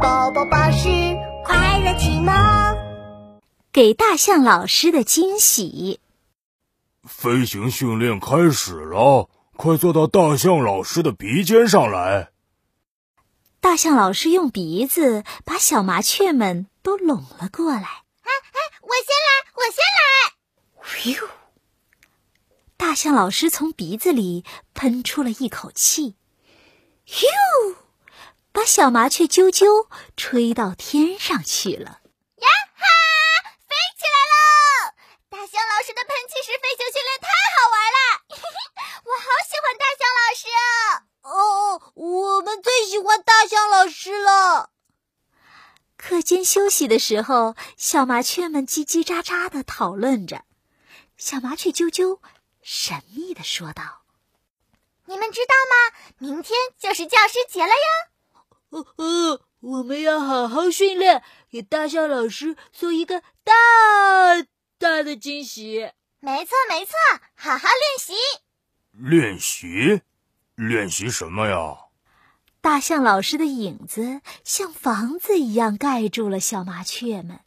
宝宝巴士快乐启蒙，给大象老师的惊喜。飞行训练开始了，快坐到大象老师的鼻尖上来。大象老师用鼻子把小麻雀们都拢了过来。哎哎，我先来，我先来。呼！大象老师从鼻子里喷出了一口气。咻！把小麻雀啾啾吹到天上去了！呀哈，飞起来喽！大象老师的喷气式飞行训练太好玩了，我好喜欢大象老师哦！哦，我们最喜欢大象老师了。课间休息的时候，小麻雀们叽叽喳喳的讨论着。小麻雀啾啾神秘的说道：“你们知道吗？明天就是教师节了哟！”哦哦，我们要好好训练，给大象老师送一个大大的惊喜。没错，没错，好好练习。练习？练习什么呀？大象老师的影子像房子一样盖住了小麻雀们。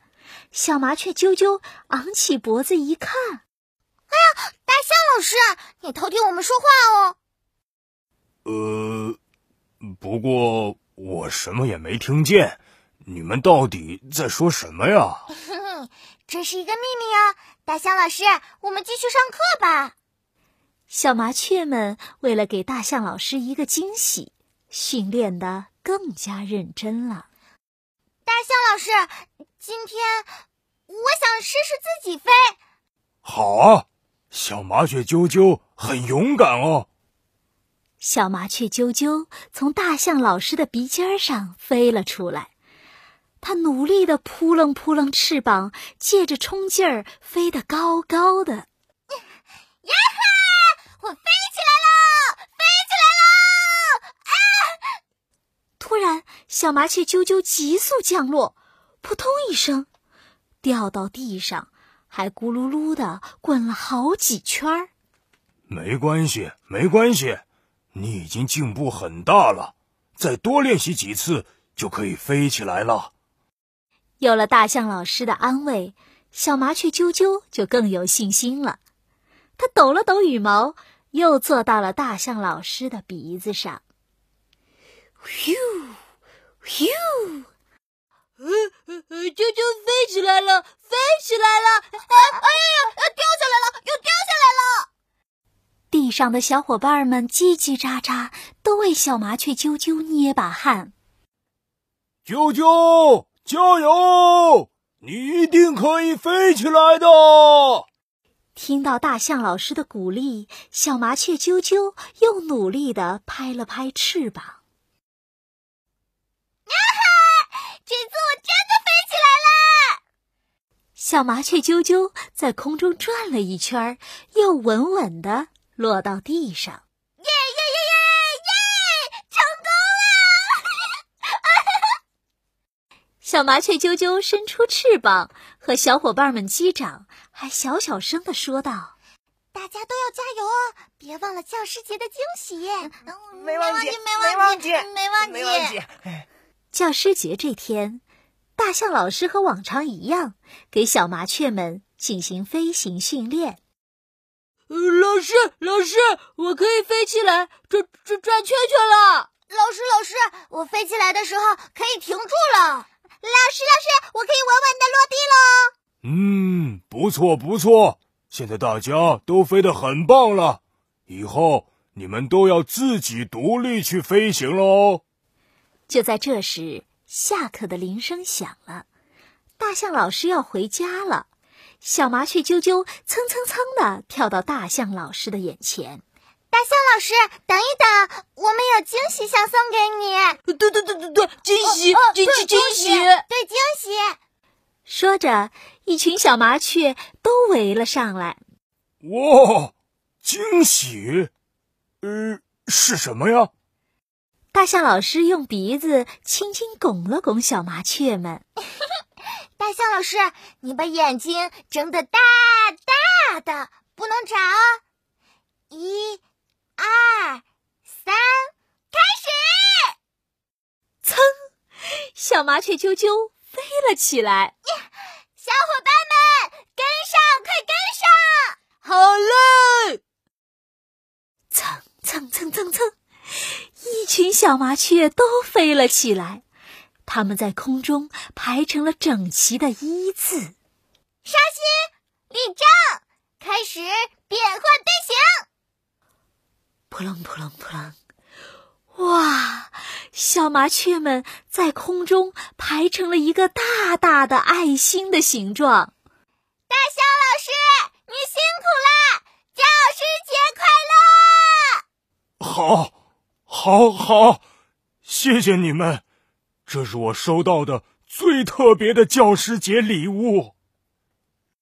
小麻雀啾啾昂起脖子一看，哎呀，大象老师，你偷听我们说话哦。呃，不过。我什么也没听见，你们到底在说什么呀？这是一个秘密哦，大象老师，我们继续上课吧。小麻雀们为了给大象老师一个惊喜，训练的更加认真了。大象老师，今天我想试试自己飞。好啊，小麻雀啾啾很勇敢哦。小麻雀啾啾从大象老师的鼻尖上飞了出来，它努力的扑棱扑棱翅膀，借着冲劲儿飞得高高的。呀哈！我飞起来了，飞起来了！啊！突然，小麻雀啾啾急速降落，扑通一声，掉到地上，还咕噜噜的滚了好几圈儿。没关系，没关系。你已经进步很大了，再多练习几次就可以飞起来了。有了大象老师的安慰，小麻雀啾啾就更有信心了。它抖了抖羽毛，又坐到了大象老师的鼻子上呃呃呃，啾啾飞起来了，飞起来了！哎哎呀，掉下来了，又掉下来了！地上的小伙伴们叽叽喳喳，都为小麻雀啾啾捏把汗。啾啾，加油！你一定可以飞起来的。听到大象老师的鼓励，小麻雀啾啾又努力的拍了拍翅膀。啊哈！这次我真的飞起来了！小麻雀啾啾在空中转了一圈，又稳稳的。落到地上，耶耶耶耶耶！成功了！小麻雀啾啾伸出翅膀，和小伙伴们击掌，还小小声的说道：“大家都要加油哦，别忘了教师节的惊喜。”没忘记，没忘记，没忘记，没忘记。教师节这天，大象老师和往常一样，给小麻雀们进行飞行训练。老师，老师，我可以飞起来转转转圈圈了。老师，老师，我飞起来的时候可以停住了。老师，老师，我可以稳稳的落地喽。嗯，不错不错，现在大家都飞得很棒了。以后你们都要自己独立去飞行喽。就在这时，下课的铃声响了，大象老师要回家了。小麻雀啾啾蹭蹭蹭的跳到大象老师的眼前。大象老师，等一等，我们有惊喜想送给你。对对对对对，惊喜，惊喜，惊喜，对惊喜。说着，一群小麻雀都围了上来。哇，惊喜！呃，是什么呀？大象老师用鼻子轻轻拱了拱小麻雀们。大象老师，你把眼睛睁得大大的，不能眨哦。一、二、三，开始！噌，小麻雀啾啾飞了起来。小伙伴们，跟上，快跟上！好嘞！蹭蹭蹭蹭蹭，一群小麻雀都飞了起来，它们在空中排成了整齐的一字。稍息，立正，开始变换队形。扑棱扑棱扑棱，哇！小麻雀们在空中排成了一个大大的爱心的形状。大象老师，你辛苦啦，教师节快乐！好，好，好，谢谢你们，这是我收到的最特别的教师节礼物。